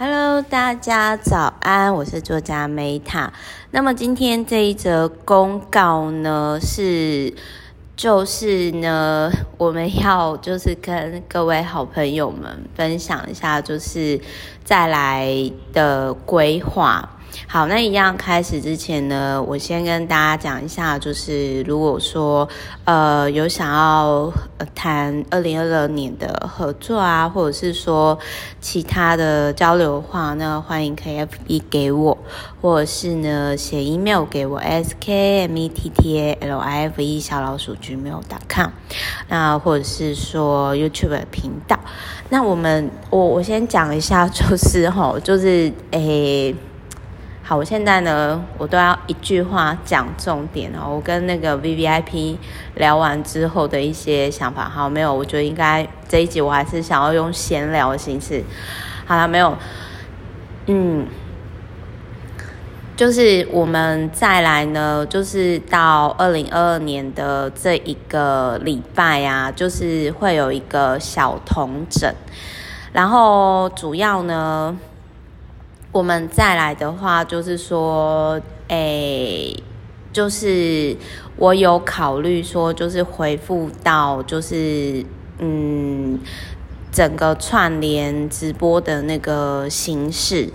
Hello，大家早安，我是作家 Meta。那么今天这一则公告呢，是就是呢，我们要就是跟各位好朋友们分享一下，就是再来的规划。好，那一样开始之前呢，我先跟大家讲一下，就是如果说呃有想要谈二零二二年的合作啊，或者是说其他的交流的话，那欢迎可以 FB 给我，或者是呢写 email 给我 s k m e t t a l i f e 小老鼠 gmail.com，那或者是说 YouTube 的频道。那我们我我先讲一下，就是吼，就是诶。好，我现在呢，我都要一句话讲重点哦。我跟那个 VVIP 聊完之后的一些想法，好，没有，我觉得应该这一集我还是想要用闲聊的形式。好了，没有，嗯，就是我们再来呢，就是到二零二二年的这一个礼拜啊，就是会有一个小童整，然后主要呢。我们再来的话，就是说，诶，就是我有考虑说，就是回复到，就是嗯，整个串联直播的那个形式，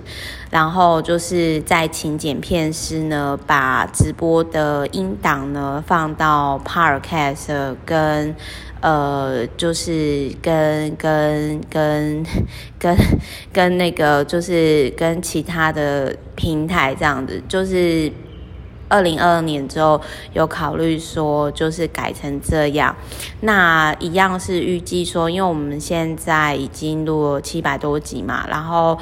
然后就是再请剪片师呢，把直播的音档呢放到 Podcast 跟。呃，就是跟跟跟跟跟那个，就是跟其他的平台这样子，就是二零二二年之后有考虑说，就是改成这样。那一样是预计说，因为我们现在已经录了七百多集嘛，然后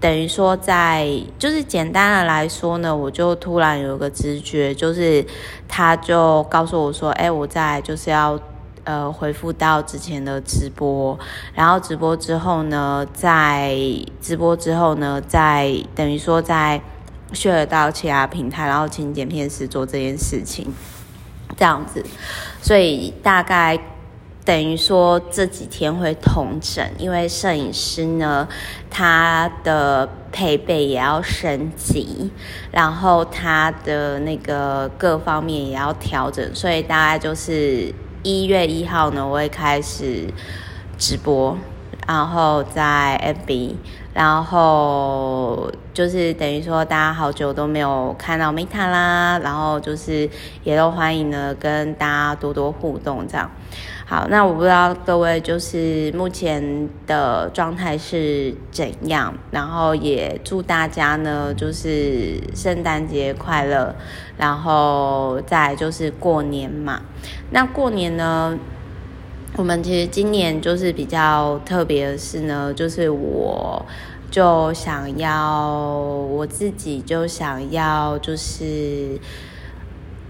等于说在就是简单的来说呢，我就突然有一个直觉，就是他就告诉我说，哎，我在就是要。呃，回复到之前的直播，然后直播之后呢，在直播之后呢，在等于说在 share 到其他平台，然后请剪片师做这件事情，这样子，所以大概等于说这几天会统整，因为摄影师呢，他的配备也要升级，然后他的那个各方面也要调整，所以大概就是。一月一号呢，我会开始直播，然后在 FB，然后就是等于说大家好久都没有看到 Meta 啦，然后就是也都欢迎呢跟大家多多互动这样。好，那我不知道各位就是目前的状态是怎样，然后也祝大家呢就是圣诞节快乐，然后再就是过年嘛。那过年呢，我们其实今年就是比较特别的是呢，就是我就想要我自己就想要就是。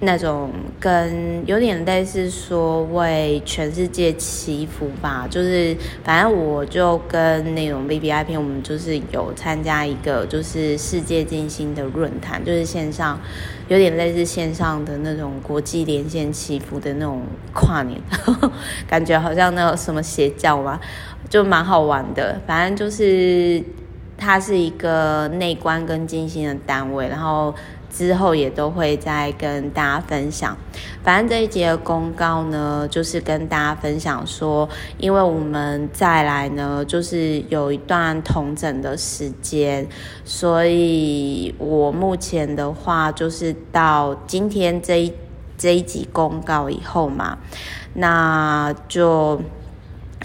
那种跟有点类似说为全世界祈福吧，就是反正我就跟那种 VVIP，我们就是有参加一个就是世界静心的论坛，就是线上有点类似线上的那种国际连线祈福的那种跨年，感觉好像那种什么邪教嘛，就蛮好玩的。反正就是它是一个内观跟静心的单位，然后。之后也都会再跟大家分享。反正这一节的公告呢，就是跟大家分享说，因为我们再来呢，就是有一段统整的时间，所以我目前的话就是到今天这一这一集公告以后嘛，那就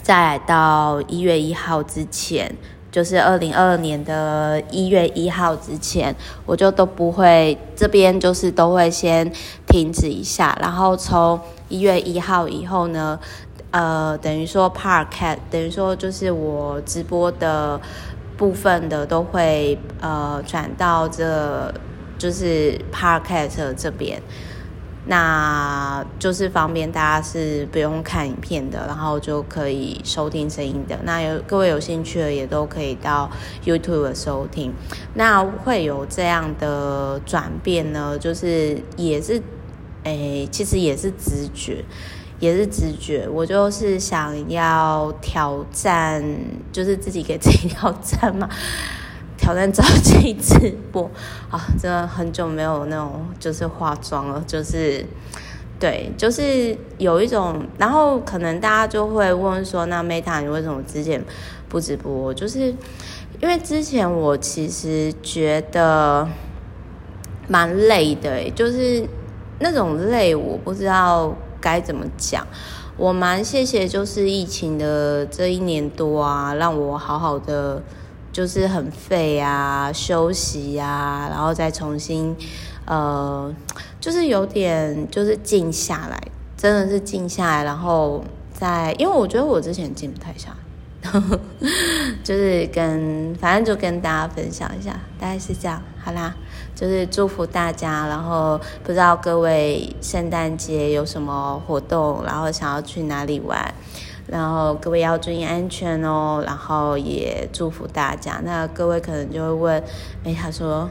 再来到一月一号之前。就是二零二二年的一月一号之前，我就都不会这边就是都会先停止一下，然后从一月一号以后呢，呃，等于说 Podcast 等于说就是我直播的部分的都会呃转到这就是 Podcast 这边。那就是方便大家是不用看影片的，然后就可以收听声音的。那有各位有兴趣的也都可以到 YouTube 收听。那会有这样的转变呢，就是也是，诶、其实也是直觉，也是直觉。我就是想要挑战，就是自己给自己挑战嘛。挑战早起直播啊，真的很久没有那种就是化妆了，就是对，就是有一种，然后可能大家就会问说，那 Meta 你为什么之前不直播？就是因为之前我其实觉得蛮累的，就是那种累，我不知道该怎么讲。我蛮谢谢，就是疫情的这一年多啊，让我好好的。就是很废啊，休息啊，然后再重新，呃，就是有点就是静下来，真的是静下来，然后再，因为我觉得我之前静不太下来，就是跟反正就跟大家分享一下，大概是这样，好啦，就是祝福大家，然后不知道各位圣诞节有什么活动，然后想要去哪里玩。然后各位要注意安全哦，然后也祝福大家。那各位可能就会问，Meta 说：“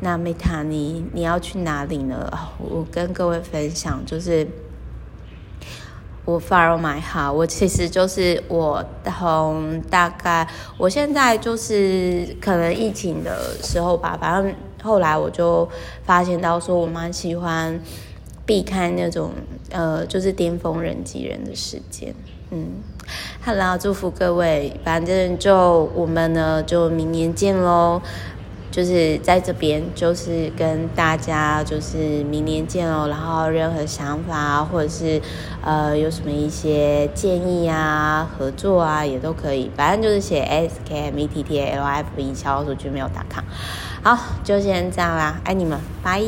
那 Meta 你你要去哪里呢？”我跟各位分享，就是我 follow my heart，我其实就是我从大概我现在就是可能疫情的时候吧，反正后来我就发现到说，我蛮喜欢避开那种呃，就是巅峰人挤人的时间。嗯，好啦，祝福各位，反正就我们呢，就明年见喽。就是在这边，就是跟大家，就是明年见喽。然后任何想法或者是呃有什么一些建议啊、合作啊，也都可以。反正就是写 s k m e t t a l f e 小老鼠就没有打卡。好，就先这样啦，爱你们，拜。